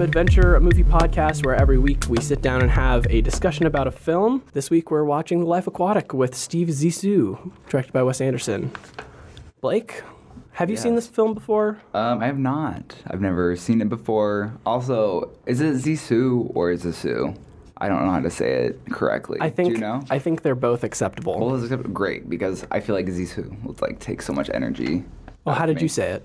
Cinema Adventure, a movie podcast where every week we sit down and have a discussion about a film. This week we're watching The Life Aquatic with Steve Zissou, directed by Wes Anderson. Blake, have you seen this film before? Um, I have not. I've never seen it before. Also, is it Zissou or is it Zissou? I don't know how to say it correctly. I think Do you know? I think they're both acceptable. well, it's great because I feel like Zissou would like take so much energy. well, how did me. you say it?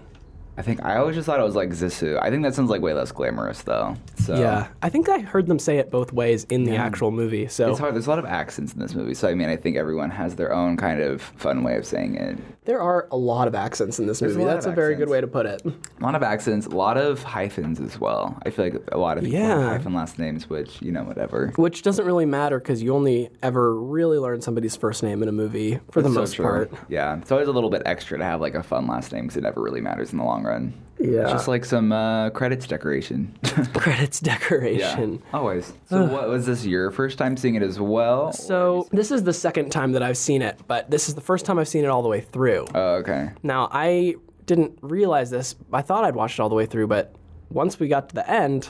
I think I always just thought it was like Zissou. I think that sounds like way less glamorous though. So Yeah, I think I heard them say it both ways in the Yeah. actual movie. So It's hard. There's a lot of accents in this movie, so I mean, I think everyone has their own kind of fun way of saying it. there are a lot of accents in this There's movie. lot That's a very good way to put it. A lot of accents, a lot of hyphens as well. I feel like a lot of people have hyphen last names, which you know, whatever. Which doesn't really matter because you only ever really learn somebody's first name in a movie for the So most true. part. Yeah, it's always a little bit extra to have like a fun last name because it never really matters in the long run. Yeah. It's just like some uh, credits decoration. Credits decoration. always. So, what was this your first time seeing it as well? So this is the second time that I've seen it, but this is the first time I've seen it all the way through. Oh, okay. Now I didn't realize this. I thought I'd watched it all the way through, but once we got to the end,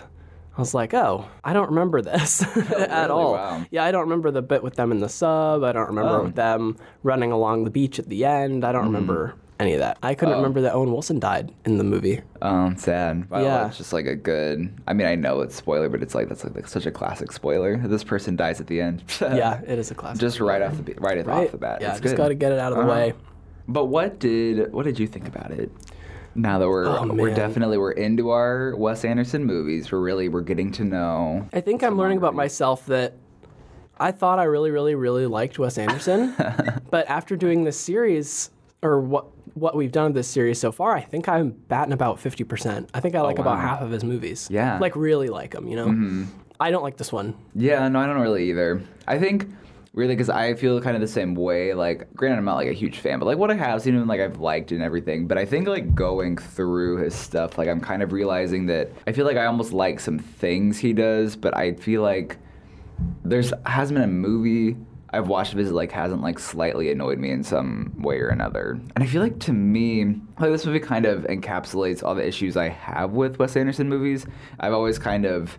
I was like, "Oh, I don't remember this at all." Wow. Yeah, I don't remember the bit with them in the sub. I don't remember Oh. them running along the beach at the end. I don't remember any of that. I couldn't remember that Owen Wilson died in the movie. Um, sad. Yeah. it's just like a good. I mean, I know it's spoiler, but it's like that's like, such a classic spoiler. This person dies at the end. yeah, it is a classic. Just right off the right, right? off the bat. Yeah, it's just got to get it out of the Uh-huh. way. But what did what did you think about it? Now that we're Oh, we're definitely we're into our Wes Anderson movies. We're really we're getting to know. I think I'm learning about myself that I thought I really, really, really liked Wes Anderson, but after doing this series, or what what we've done with this series so far, I think I'm batting about fifty percent. I think I oh, like about wow. half of his movies. Yeah. like really like them. You know, mm-hmm. I don't like this one. Yeah, no, I don't really either. I think really because I feel kind of the same way. Like, granted, I'm not like a huge fan, but like what I have seen and like I've liked and everything. But I think like going through his stuff, like I'm kind of realizing that I feel like I almost like some things he does, but I feel like there's hasn't been a movie I've watched of his like hasn't like slightly annoyed me in some way or another. And I feel like to me, like this movie kind of encapsulates all the issues I have with Wes Anderson movies. I've always kind of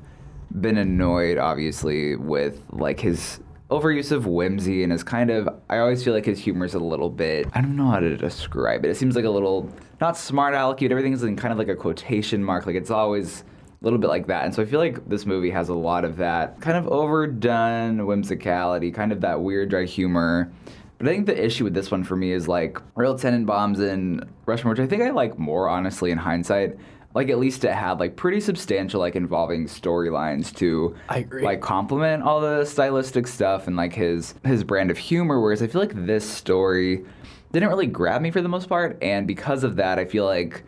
been annoyed, obviously, with like his overuse of whimsy and his kind of I always feel like his humor is a little bit I don't know how to describe it. It seems like a little not smart alecky, but everything's in kind of like a quotation mark. Like it's always a little bit like that. And so I feel like this movie has a lot of that kind of overdone whimsicality, kind of that weird dry humor. But I think the issue with this one for me is like Royal Tenenbaums and Rushmore, which I think I like more honestly in hindsight. Like at least it had like pretty substantial like involving storylines to I agree. like complement all the stylistic stuff and like his his brand of humor. Whereas I feel like this story didn't really grab me for the most part, and because of that, I feel like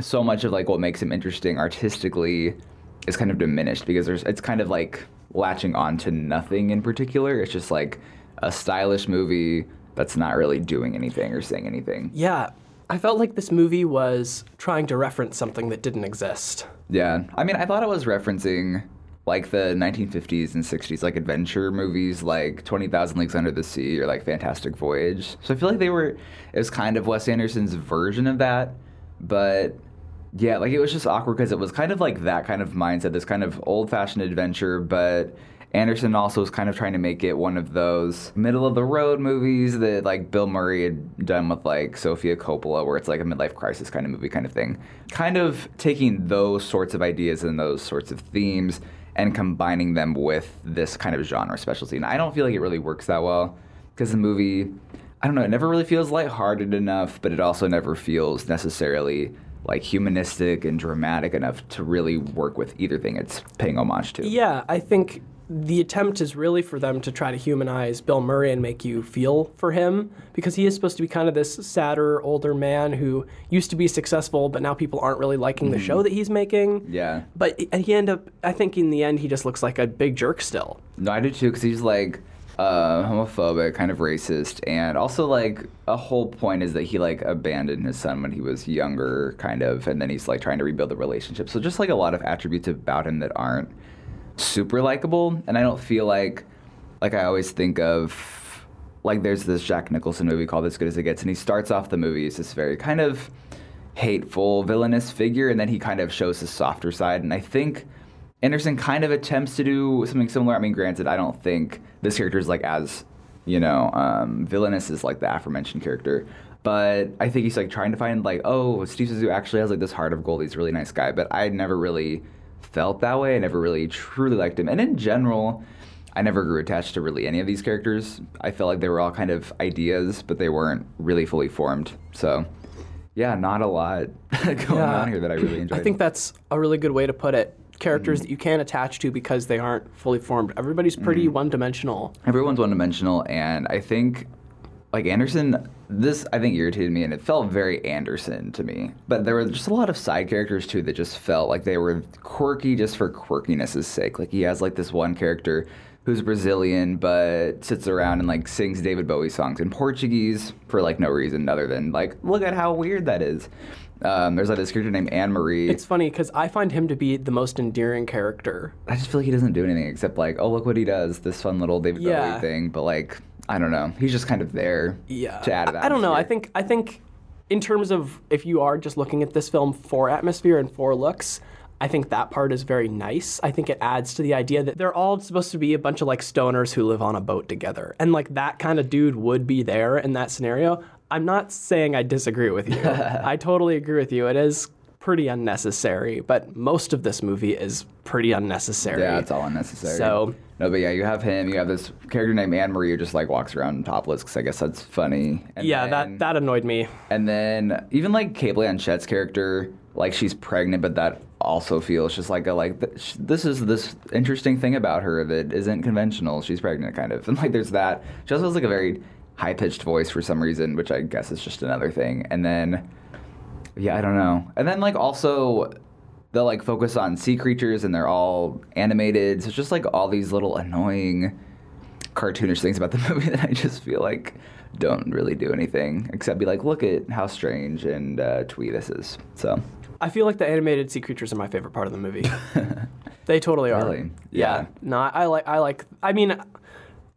so much of like what makes him interesting artistically is kind of diminished because there's it's kind of like latching on to nothing in particular. It's just like a stylish movie that's not really doing anything or saying anything. Yeah, I felt like this movie was trying to reference something that didn't exist. Yeah. I mean, I thought it was referencing like the 1950s and 60s like adventure movies like 20,000 Leagues Under the Sea or like Fantastic Voyage. So I feel like they were it was kind of Wes Anderson's version of that, but yeah, like it was just awkward because it was kind of like that kind of mindset, this kind of old-fashioned adventure, but Anderson also was kind of trying to make it one of those middle of the road movies that like Bill Murray had done with like Sofia Coppola, where it's like a midlife crisis kind of movie kind of thing. Kind of taking those sorts of ideas and those sorts of themes and combining them with this kind of genre specialty. And I don't feel like it really works that well because the movie, I don't know, it never really feels lighthearted enough, but it also never feels necessarily like humanistic and dramatic enough to really work with either thing it's paying homage to. Yeah, I think the attempt is really for them to try to humanize Bill Murray and make you feel for him because he is supposed to be kind of this sadder, older man who used to be successful, but now people aren't really liking the show mm-hmm. that he's making. Yeah. But he- he end up, I think in the end, he just looks like a big jerk still. No, I do too, because he's like uh, homophobic, kind of racist, and also like a whole point is that he like abandoned his son when he was younger, kind of, and then he's like trying to rebuild the relationship. So just like a lot of attributes about him that aren't super likable, and I don't feel like like I always think of like there's this Jack Nicholson movie called As Good as It Gets, and he starts off the movie as this very kind of hateful, villainous figure, and then he kind of shows his softer side. And I think Anderson kind of attempts to do something similar. I mean, granted, I don't think this character is like as you know um, villainous as like the aforementioned character. But I think he's like trying to find like, oh, Steve Zissou actually has like this heart of gold. He's a really nice guy. But I never really felt that way. I never really truly liked him. And in general, I never grew attached to really any of these characters. I felt like they were all kind of ideas, but they weren't really fully formed. So, yeah, not a lot going Yeah. on here that I really enjoyed. I think that's a really good way to put it. Characters Mm-hmm. that you can't attach to because they aren't fully formed. Everybody's pretty one dimensional. everyone's one dimensional, and I think like Anderson, this I think irritated me, and it felt very Anderson to me. But there were just a lot of side characters too that just felt like they were quirky just for quirkiness' sake. Like he has like this one character who's Brazilian but sits around and like sings David Bowie songs in Portuguese for like no reason other than like look at how weird that is. Um, there's like this character named Anne Marie. It's funny because I find him to be the most endearing character. I just feel like he doesn't do anything except like, oh look what he does, this fun little David Yeah. Bowie thing. But like, I don't know, he's just kind of there. Yeah. To add to that. I, I don't know. I think I think in terms of if you are just looking at this film for atmosphere and for looks, I think that part is very nice. I think it adds to the idea that they're all supposed to be a bunch of like stoners who live on a boat together. And like that kind of dude would be there in that scenario. I'm not saying I disagree with you. I totally agree with you. It is pretty unnecessary, but most of this movie is pretty unnecessary. Yeah, it's all unnecessary. So- no, but yeah, you have him. You have this character named Anne Marie who just like walks around topless because I guess that's funny. And yeah, then, that that annoyed me. And then even like Cate Blanchett's character, like she's pregnant, but that also feels just like a like th- this is this interesting thing about her that isn't conventional. She's pregnant, kind of, and like there's that. She also has like a very high pitched voice for some reason, which I guess is just another thing. And then yeah, I don't know. And then like also they'll like focus on sea creatures and they're all animated. So it's just like all these little annoying cartoonish things about the movie that I just feel like don't really do anything except be like, look at how strange and uh, twee this is. So I feel like the animated sea creatures are my favorite part of the movie. they totally are. Really? Yeah. Yeah. No, I, I like. I like. I mean,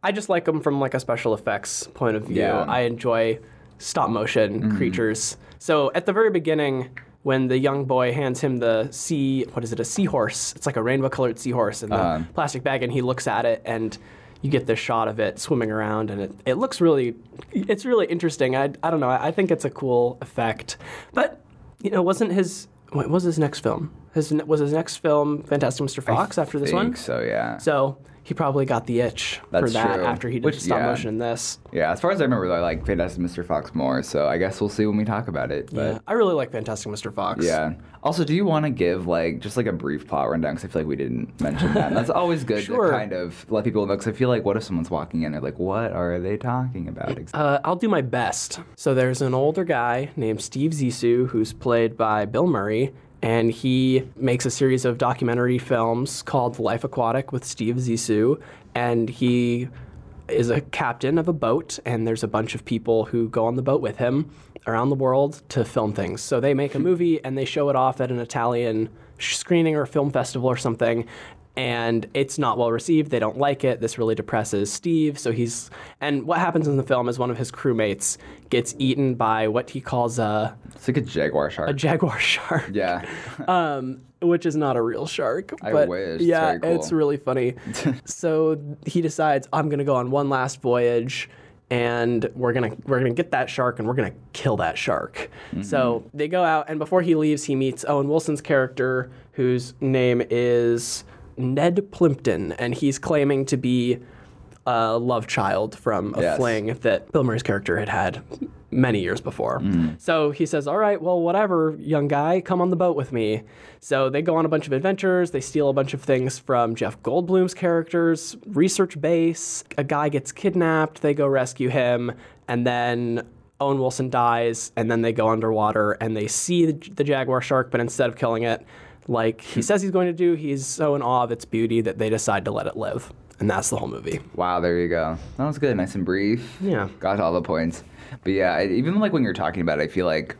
I just like them from like a special effects point of view. Yeah. I enjoy stop motion creatures. So at the very beginning, when the young boy hands him the sea, what is it? A seahorse. It's like a rainbow colored seahorse in the Uh-huh. plastic bag, and he looks at it and. You get this shot of it swimming around, and it, it looks really, it's really interesting. I, I don't know. I, I think it's a cool effect, but you know, wasn't his what was his next film? His was his next film Fantastic Mr. Fox after this think one. So yeah. So he probably got the itch for that true. after he did Which- stop yeah. motion in this. yeah, as far as I remember, I like Fantastic Mr. Fox more. So I guess we'll see when we talk about it. But yeah, I really like Fantastic Mr. Fox. Yeah. Also, do you want to give like just like a brief plot rundown? Because I feel like we didn't mention that. And that's always good Sure. to kind of let people know. Because I feel like what if someone's walking in, they're like, "What are they talking about?" Ex- Uh, I'll do my best. So there's an older guy named Steve Zissou who's played by Bill Murray, and he makes a series of documentary films called Life Aquatic with Steve Zissou, and he is a captain of a boat, and there's a bunch of people who go on the boat with him around the world to film things. So they make a hmm. movie and they show it off at an Italian screening or film festival or something. And it's not well received. They don't like it. This really depresses Steve. So he's. And what happens in the film is one of his crewmates gets eaten by what he calls a, it's like a jaguar shark. a jaguar shark yeah. um, which is not a real shark. I but wish. It's Yeah, very cool. it's really funny. so he decides I'm gonna go on one last voyage, and we're gonna we're gonna get that shark, and we're gonna kill that shark. Mm-hmm. So they go out, and before he leaves, he meets Owen Wilson's character, whose name is Ned Plimpton, and he's claiming to be a love child from a Yes. fling that Bill Murray's character had had many years before. Mm-hmm. So he says, All right, well, whatever, young guy, come on the boat with me. So they go on a bunch of adventures. They steal a bunch of things from Jeff Goldblum's character's research base. A guy gets kidnapped. They go rescue him. And then Owen Wilson dies. And then they go underwater and they see the, the jaguar shark, but instead of killing it, like he says he's going to do, he's so in awe of its beauty that they decide to let it live. And that's the whole movie. Wow, there you go. That was good, nice and brief. Yeah. got all the points. But yeah, even like when you're talking about it, I feel like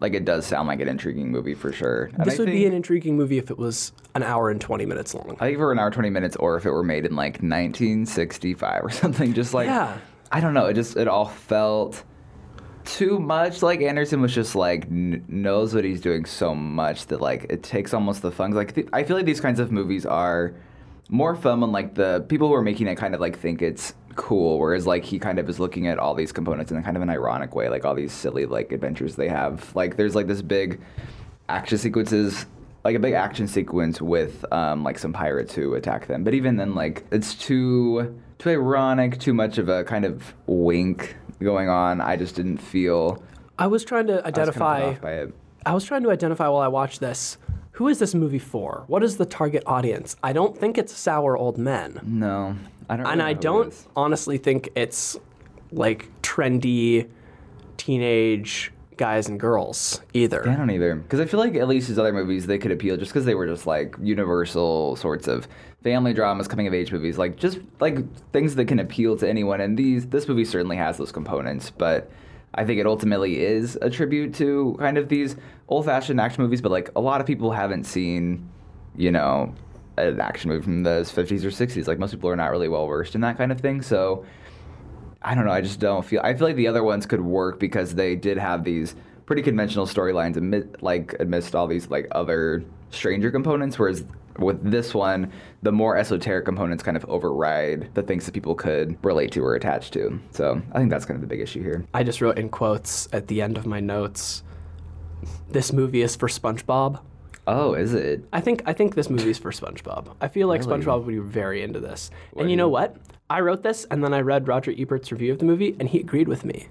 like it does sound like an intriguing movie for sure. And This I would think, be an intriguing movie if it was an hour and 20 minutes long. I think if it were an hour twenty minutes, or if it were made in like 1965 or something, just like Yeah. I don't know, it just it all felt too much. Like Anderson was just like n- knows what he's doing so much that like it takes almost the fun. Like th- I feel like these kinds of movies are more fun when like the people who are making it kind of like think it's cool, whereas like he kind of is looking at all these components in a kind of an ironic way, like all these silly like adventures they have. Like there's like this big action sequences like a big action sequence with um, like some pirates who attack them. But even then, like it's too too ironic, too much of a kind of wink going on. I just didn't feel I was trying to I was kind of put identify. off by it. I was trying to identify while I watched this. Who is this movie for? What is the target audience? I don't think it's sour old men. No, I don't. And really I know don't honestly think it's like trendy teenage guys and girls either. I don't either because I feel like at least his other movies they could appeal just because they were just like universal sorts of family dramas, coming of age movies, like just like things that can appeal to anyone. And these this movie certainly has those components, but I think it ultimately is a tribute to kind of these old fashioned action movies. But like a lot of people haven't seen, you know, an action movie from the 50s or 60s. Like most people are not really well versed in that kind of thing, so. I don't know. I just don't feel. I feel like the other ones could work because they did have these pretty conventional storylines amid like amidst all these like other stranger components. Whereas with this one, the more esoteric components kind of override the things that people could relate to or attach to. So I think that's kind of the big issue here. I just wrote in quotes at the end of my notes. This movie is for SpongeBob. Oh, is it? I think I think this movie is for SpongeBob. I feel like Really? SpongeBob would be very into this. Would and you know what? I wrote this and then I read Roger Ebert's review of the movie and he agreed with me.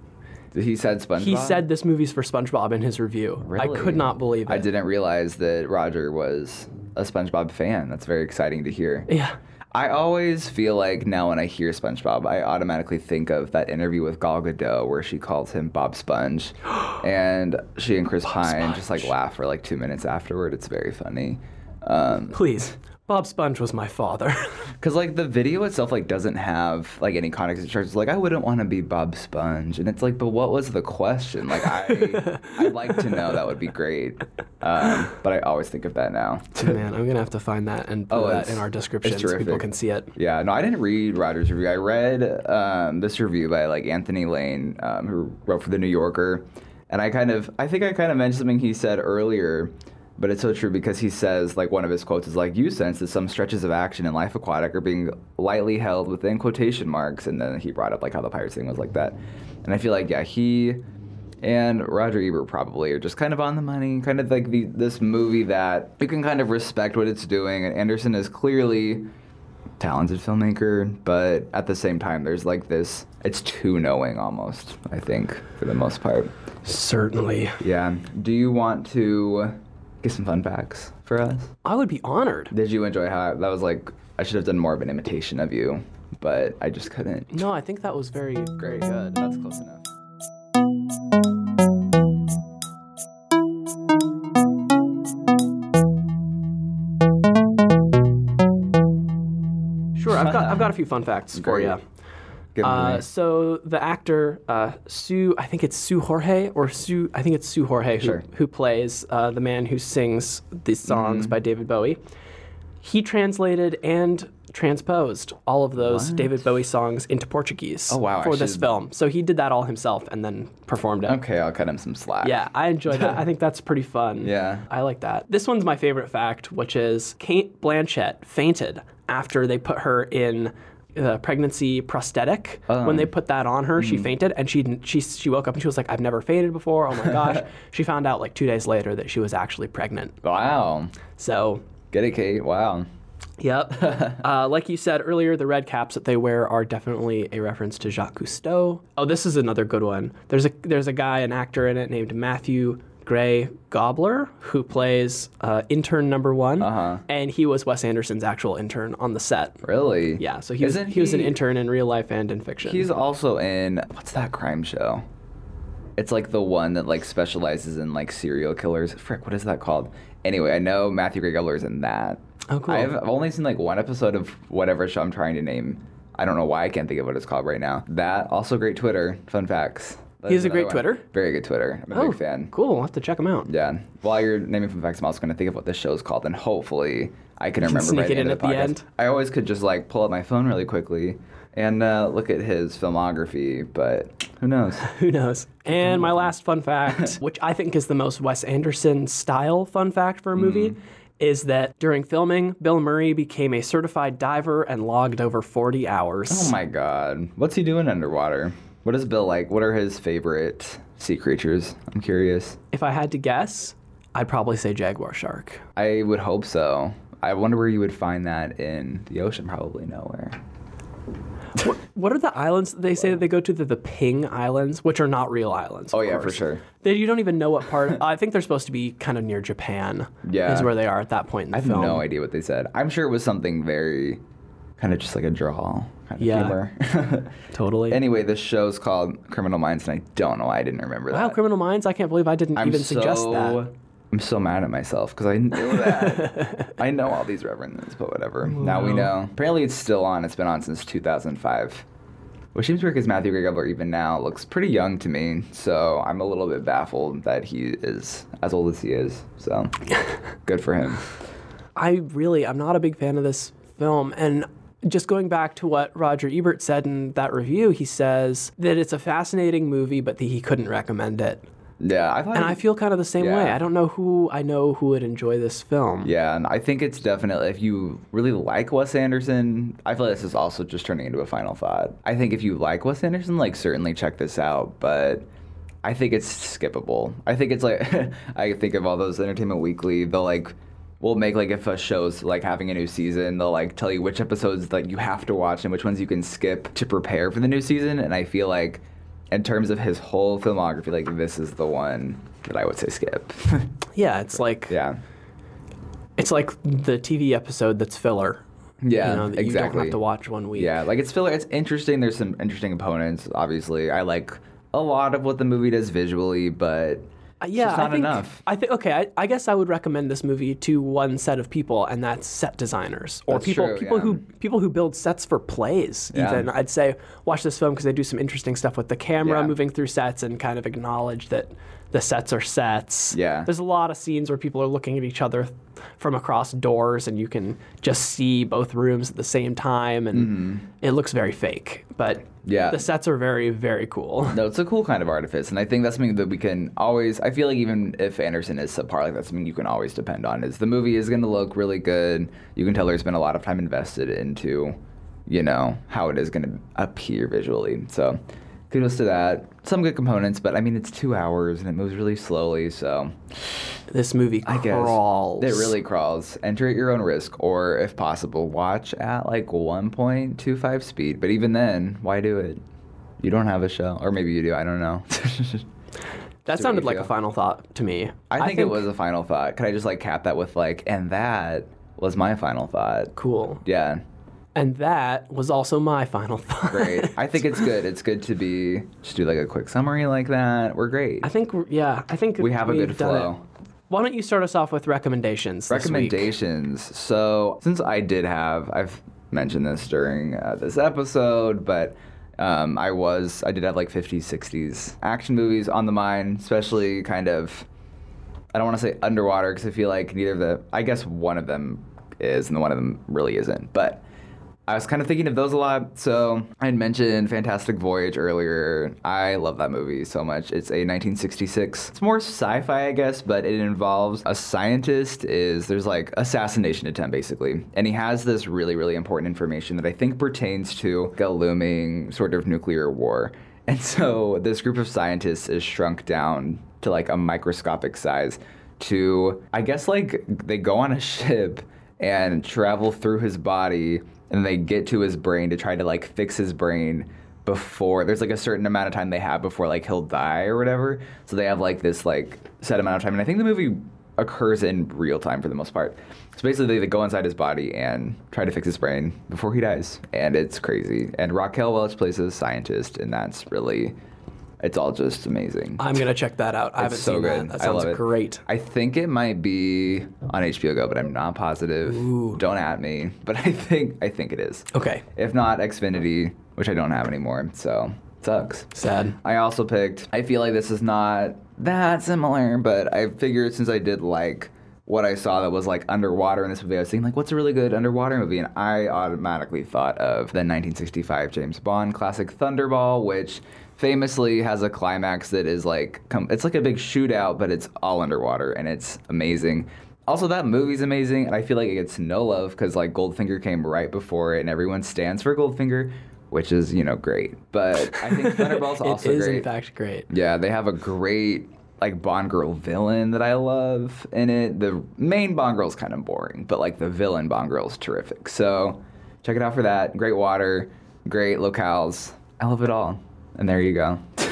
He said SpongeBob. He said this movie's for SpongeBob in his review. Really? I could not believe it. I didn't realize that Roger was a SpongeBob fan. That's very exciting to hear. Yeah. I always feel like now when I hear SpongeBob, I automatically think of that interview with Gal Gadot where she calls him Bob Sponge, and she and Chris Pine just like laugh for like two minutes afterward. It's very funny. Um, Please. Bob Sponge was my father. Cause like the video itself like doesn't have like any context. It starts like I wouldn't want to be Bob Sponge, and it's like, but what was the question? Like I, I'd like to know. That would be great. Um, but I always think of that now. Man, I'm gonna have to find that and put Oh, that in our it's description so people can see it. Yeah, no, I didn't read Roger's review. I read um, this review by like Anthony Lane, um, who wrote for the New Yorker, and I kind of, I think I kind of mentioned something he said earlier, but it's so true because he says like one of his quotes is like, "You sense that some stretches of action in Life Aquatic are being lightly held within quotation marks," and then he brought up like how the pirates thing was like that, and I feel like yeah, he and Roger Ebert probably are just kind of on the money, kind of like the, this movie that you can kind of respect what it's doing, and Anderson is clearly talented filmmaker, but at the same time, there's like this. It's too knowing almost. I think for the most part. Certainly. Yeah. Do you want to get some fun facts for us? I would be honored. Did you enjoy how that was like? I should have done more of an imitation of you, but I just couldn't. No, I think that was very, very good. That's close enough. Sure, I've got I've got a few fun facts for you. Uh, so the actor uh, Sue, I think it's Seu Jorge or Sue, I think it's Seu Jorge who, Sure. Mm-hmm. who plays uh, the man who sings these songs by David Bowie. He translated and transposed all of those What? David Bowie songs into Portuguese Oh, wow, for this film. So he did that all himself and then performed it. Okay, I'll cut him some slack. Yeah, I enjoy that. I think that's pretty fun. Yeah. I like that. This one's my favorite fact, which is Cate Blanchett fainted after they put her in the pregnancy prosthetic. When they put that on her, she fainted, and she she she woke up and she was like, "I've never fainted before. Oh my gosh!" she found out like two days later that she was actually pregnant. Wow. So. Get it, Cate. Wow. Yep. uh, like you said earlier, the red caps that they wear are definitely a reference to Jacques Cousteau. Oh, this is another good one. There's a there's a guy, an actor in it named Matthew Gray Gubler, who plays uh, intern number one, Uh-huh. and he was Wes Anderson's actual intern on the set. Really? Yeah, so he was Isn't he, was an intern in real life and in fiction. He's also in what's that crime show? It's like the one that like specializes in like serial killers. Frick, what is that called? Anyway, I know Matthew Gray Gubler's in that. Oh, cool. I've only seen like one episode of whatever show I'm trying to name. I don't know why I can't think of what it's called right now. That also great Twitter. Fun facts. He has a great one. Twitter? Very good Twitter. I'm a oh, big fan. cool. I'll have to check him out. Yeah. While you're naming fun facts, I'm also going to think of what this show's called, and hopefully I can can remember sneak by the it in of the at the end. I always could just like pull up my phone really quickly and uh, look at his filmography, but Who knows? Who knows? And my last fun fact, which I think is the most Wes Anderson style fun fact for a movie, Mm. is that during filming, Bill Murray became a certified diver and logged over 40 hours. Oh my god. What's he doing underwater? What is Bill like? What are his favorite sea creatures? I'm curious. If I had to guess, I'd probably say jaguar shark. I would hope so. I wonder where you would find that in the ocean. Probably nowhere. what, what are the islands they say that they go to? The, the Ping Islands, which are not real islands. of Oh, yeah, for sure. They, you don't even know what part. I think they're supposed to be kind of near Japan. Yeah. is where they are at that point in the I have film. no idea what they said. I'm sure it was something very kind of just like a draw kind of Yeah. humor. Totally. anyway, this show's called Criminal Minds, and I don't know why I didn't remember wow, that. Wow, Criminal Minds! I can't believe I didn't I'm even suggest that. I'm so mad at myself because I knew that. I know all these references, but whatever. Now we know. Apparently, it's still on. It's been on since 2005. Which seems weird because Matthew Gubler, even now, looks pretty young to me. So I'm a little bit baffled that he is as old as he is. So good for him. I really, I'm not a big fan of this film. And just going back to what Roger Ebert said in that review, he says that it's a fascinating movie, but that he couldn't recommend it. Yeah, I. And I feel kind of the same way. I don't know who I know who would enjoy this film. Yeah, and I think it's definitely if you really like Wes Anderson, I feel like this is also just turning into a final thought. I think if you like Wes Anderson, like certainly check this out, but I think it's skippable. I think it's like I think of all those Entertainment Weekly, they'll like will make like if a show's like having a new season, they'll like tell you which episodes like you have to watch and which ones you can skip to prepare for the new season. And I feel like in terms of his whole filmography, like this is the one that I would say skip. Yeah, it's like yeah. it's like the TV episode that's filler. Yeah, you know, that exactly. You don't have to watch one week. Yeah, like it's filler. It's interesting. There's some interesting opponents. Obviously, I like a lot of what the movie does visually, but Uh, it's yeah, not I think, enough. I think okay. I, I guess I would recommend this movie to one set of people, and that's set designers or That's people true, people yeah. who people who build sets for plays. Yeah. Even I'd say watch this film because they do some interesting stuff with the camera Yeah. moving through sets and kind of acknowledge that the sets are sets. Yeah. there's a lot of scenes where people are looking at each other from across doors, and you can just see both rooms at the same time, and it looks very fake. But Mm-hmm. Yeah. the sets are very very cool. No, it's a cool kind of artifice, and I think that's something that we can always. I feel like even if Anderson is subpar, like that's something you can always depend on. Is the movie is going to look really good? You can tell there's been a lot of time invested into, you know, how it is going to appear visually. So, kudos to that. Some good components, but I mean, it's two hours and it moves really slowly, so This movie I guess crawls. it really crawls. Enter at your own risk, or if possible, watch at like 1.25 speed. But even then, why do it? You don't have a show, or maybe you do. I don't know. That what sounded like a final thought to me. I think, it was a final thought. Could I just like cap that with like, and that was my final thought. cool. Yeah, And that was also my final thought. great. I think it's good. It's good to be just do like a quick summary like that. We're great. I think, yeah, I think we have a good it. flow. Why don't you start us off with recommendations? this week? recommendations. So since I did have, I've mentioned this during uh, this episode, but um, I was, I did have like 50s, 60s action movies on the mind, especially kind of. I don't want to say underwater because I feel like neither of the. I guess one of them is, and the one of them really isn't. But I was kind of thinking of those a lot. So I had mentioned Fantastic Voyage earlier. I love that movie so much. It's a 1966. It's more sci-fi, I guess, but it involves a scientist. Is there's like assassination attempt basically, and he has this really really important information that I think pertains to a looming sort of nuclear war. And so this group of scientists is shrunk down to like a microscopic size to I guess like they go on a ship and travel through his body and they get to his brain to try to like fix his brain before there's like a certain amount of time they have before like he'll die or whatever. So they have like this like set amount of time and I think the movie occurs in real time for the most part. So basically they go inside his body and try to fix his brain before he dies. And it's crazy. And Raquel Welch plays a scientist and that's really it's all just amazing. I'm gonna check that out. I haven't so seen good. that. That sounds great. I think it might be on HBO Go, but I'm not positive. Don't at me, but I think I think it is. Okay. If not, Xfinity, which I don't have anymore, so sucks. Sad. I also picked. I feel like this is not that similar, but I figured since I did like what I saw that was like underwater in this movie, I was thinking like, what's a really good underwater movie? And I automatically thought of the 1965 James Bond classic Thunderball, which famously has a climax that is like it's like a big shootout, but it's all underwater and it's amazing. Also, that movie's amazing, and I feel like it gets no love because like Goldfinger came right before it, and everyone stands for Goldfinger, which is you know great. But I think Thunderball's It also is great. in fact great. Yeah, they have a great like Bond girl villain that I love in it. The main Bond girl's kind of boring, but like the villain Bond girl's terrific. So check it out for that. Great water, great locales. I love it all. And there you go.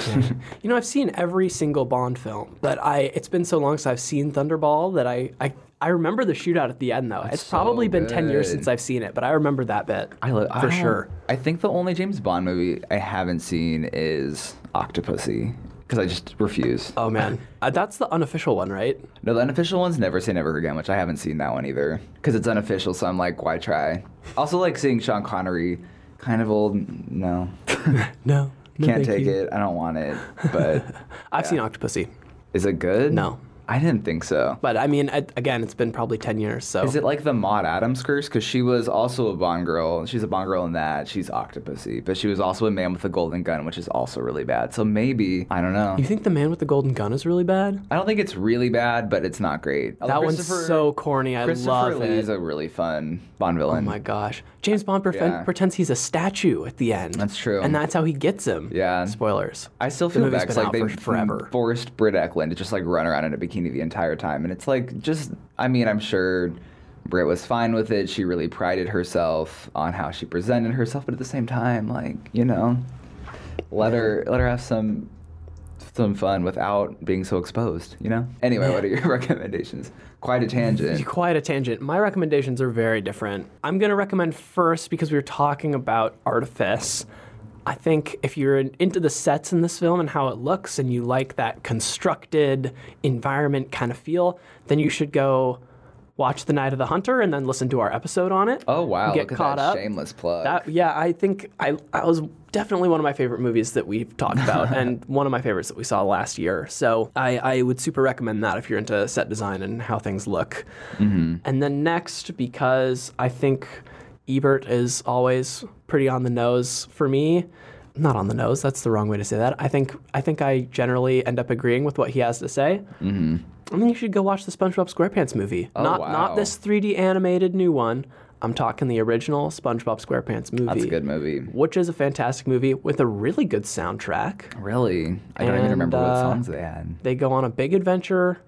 You know, I've seen every single Bond film, but I it's been so long since I've seen Thunderball that I I, I remember the shootout at the end though. it's so probably been ten years since I've seen it, but I remember that bit. I love for sure. I think the only James Bond movie I haven't seen is Octopussy because I just refuse. Oh man, uh, that's the unofficial one, right? No, the unofficial one's Never Say Never Again, which I haven't seen that one either because it's unofficial. So I'm like, why try? Also, like seeing Sean Connery, kind of old. No, No, no can't take you. it. I don't want it. But I've Yeah. seen Octopussy, is it good? No. I didn't think so. but I mean, I, again, it's been probably ten years. So Is it like the Maud Adams curse? Because she was also a Bond girl. She's a Bond girl in that. She's Octopussy. But she was also a man with a golden gun, which is also really bad. So maybe, I don't know. you think the man with the golden gun is really bad? I don't think it's really bad, but it's not great. That one's so corny. I Christopher love Lee is it. a really fun Bond oh villain. Oh my gosh, James Bond prefen- Yeah. pretends he's a statue at the end. That's true. and that's how he gets him. Yeah. Spoilers. I still feel bad like they for forever. forced Britt Ekland to just like run around in a bikini the entire time, and it's like just. I mean, I'm sure Britt was fine with it. She really prided herself on how she presented herself, but at the same time, like you know, let her let her have some some fun without being so exposed. You know. Anyway, what are your recommendations? Quite a tangent. Quite a tangent. My recommendations are very different. I'm going to recommend first because we were talking about artifice. I think if you're into the sets in this film and how it looks and you like that constructed environment kind of feel, then you should go watch The Night of the Hunter and then listen to our episode on it. Oh wow! Get look at caught that up. shameless plug. That yeah, I think I I was definitely one of my favorite movies that we've talked about, and one of my favorites that we saw last year. So I, I would super recommend that if you're into set design and how things look. Mm-hmm. And then next, because I think Ebert is always pretty on the nose for me. Not on the nose. That's the wrong way to say that. I think I think I generally end up agreeing with what he has to say. Mm-hmm. I think you should go watch the SpongeBob SquarePants movie. Oh, not wow. not this 3D animated new one. I'm talking the original SpongeBob SquarePants movie That's a good movie. which is a fantastic movie with a really good soundtrack. Really, I don't even And, remember what uh, songs they had. They go on a big adventure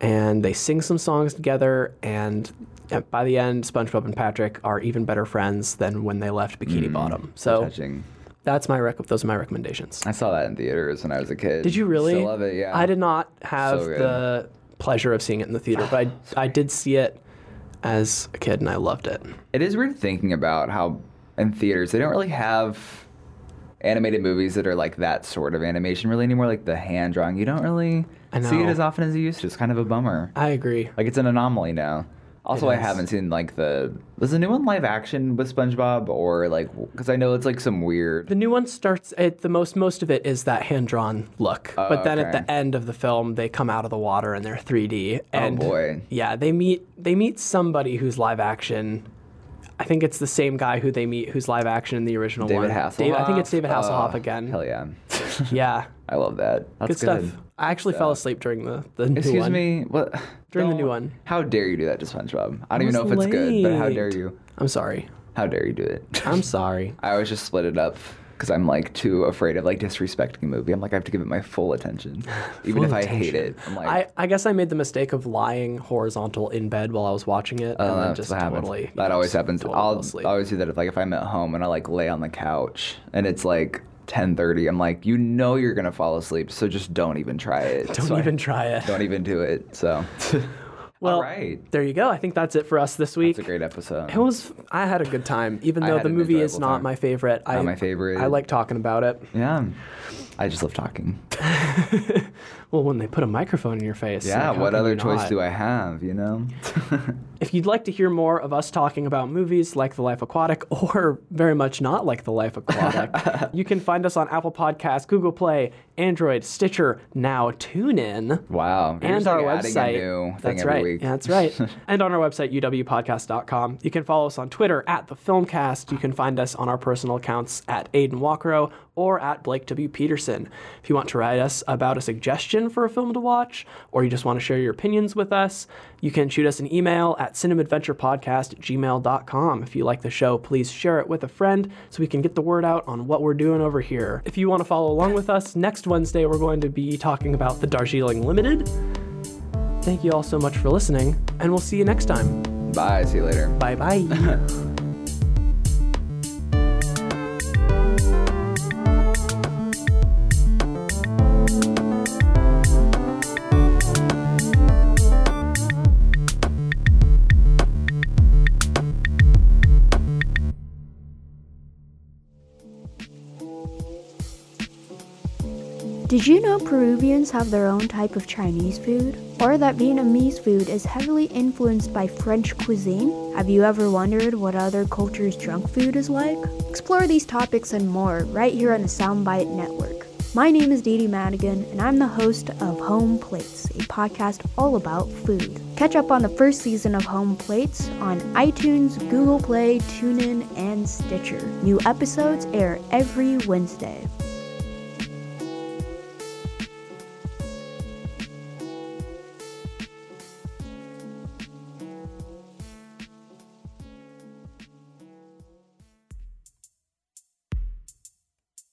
and they sing some songs together. And by the end, SpongeBob and Patrick are even better friends than when they left Bikini mm, Bottom. So Touching. that's my rec- those are my recommendations. I saw that in theaters when I was a kid. Did you really? Still love it, yeah. I did not have So the pleasure of seeing it in the theater, but I, I did see it as a kid and I loved it. It is weird thinking about how in theaters they don't really have animated movies that are like that sort of animation really anymore. Like the hand drawing, you don't really see it as often as you used to. It's kind of a bummer. I agree. Like it's an anomaly now. Also, I haven't seen like the was the new one live action with SpongeBob or like because I know it's like some weird. The new one starts at the most most of it is that hand drawn look. Oh, but then at okay. the end of the film they come out of the water and they're 3D and oh boy. yeah, they meet they meet somebody who's live action. I think it's the same guy who they meet who's live action in the original David one. Hasselhoff. Dave- I think it's David Hasselhoff Oh, again. Hell yeah. Yeah. I love that. That's Good stuff. I actually fell asleep during the, the new one. Excuse me. What? During the Don't- new one. How dare you do that to SpongeBob? I don't even know was if it's good, but how dare you? I'm sorry. How dare you do it? I'm sorry. I always just split it up because I'm like too afraid of like disrespecting a movie. I'm like I have to give it my full attention, even Full if I hate it. I'm like, I, I guess I made the mistake of lying horizontal in bed while I was watching it oh, and then uh, that's just what happens. that know, always happens. totally I'll always do that if like if I'm at home and I like lay on the couch and it's like 10:30. I'm like, you know, you're gonna fall asleep, so just don't even try it. Don't So I- even try it. don't even do it. So, Well, all right, There you go. I think that's it for us this week. it's a great episode. It was. I had a good time, even I though had the an movie is enjoyable not time. my favorite. I, Not my favorite. I like talking about it. Yeah, I just love talking. Well, when they put a microphone in your face. Yeah, like, what other choice do I have? You know. If you'd like to hear more of us talking about movies like The Life Aquatic or very much not like The Life Aquatic, you can find us on Apple Podcasts, Google Play, Android, Stitcher, now TuneIn. Wow. And our like, website. A new thing that's every right. Week. Yeah, that's right. and on our website, uwpodcast.com. You can follow us on Twitter at the Filmcast. You can find us on our personal accounts at Aiden Walkrow or at Blake W. Peterson. If you want to write us about a suggestion for a film to watch, or you just want to share your opinions with us, you can shoot us an email at cinemaadventurepodcast at gmail.com. If you like the show, please share it with a friend so we can get the word out on what we're doing over here. If you want to follow along with us, next Wednesday we're going to be talking about the Darjeeling Limited. Thank you all so much for listening, and we'll see you next time. Bye. See you later. Bye bye. Did you know Peruvians have their own type of Chinese food? Or that Vietnamese food is heavily influenced by French cuisine? Have you ever wondered what other cultures' junk food is like? Explore these topics and more right here on the Soundbite Network. My name is Dee Madigan, and I'm the host of Home Plates, a podcast all about food. Catch up on the first season of Home Plates on iTunes, Google Play, TuneIn, and Stitcher. New episodes air every Wednesday.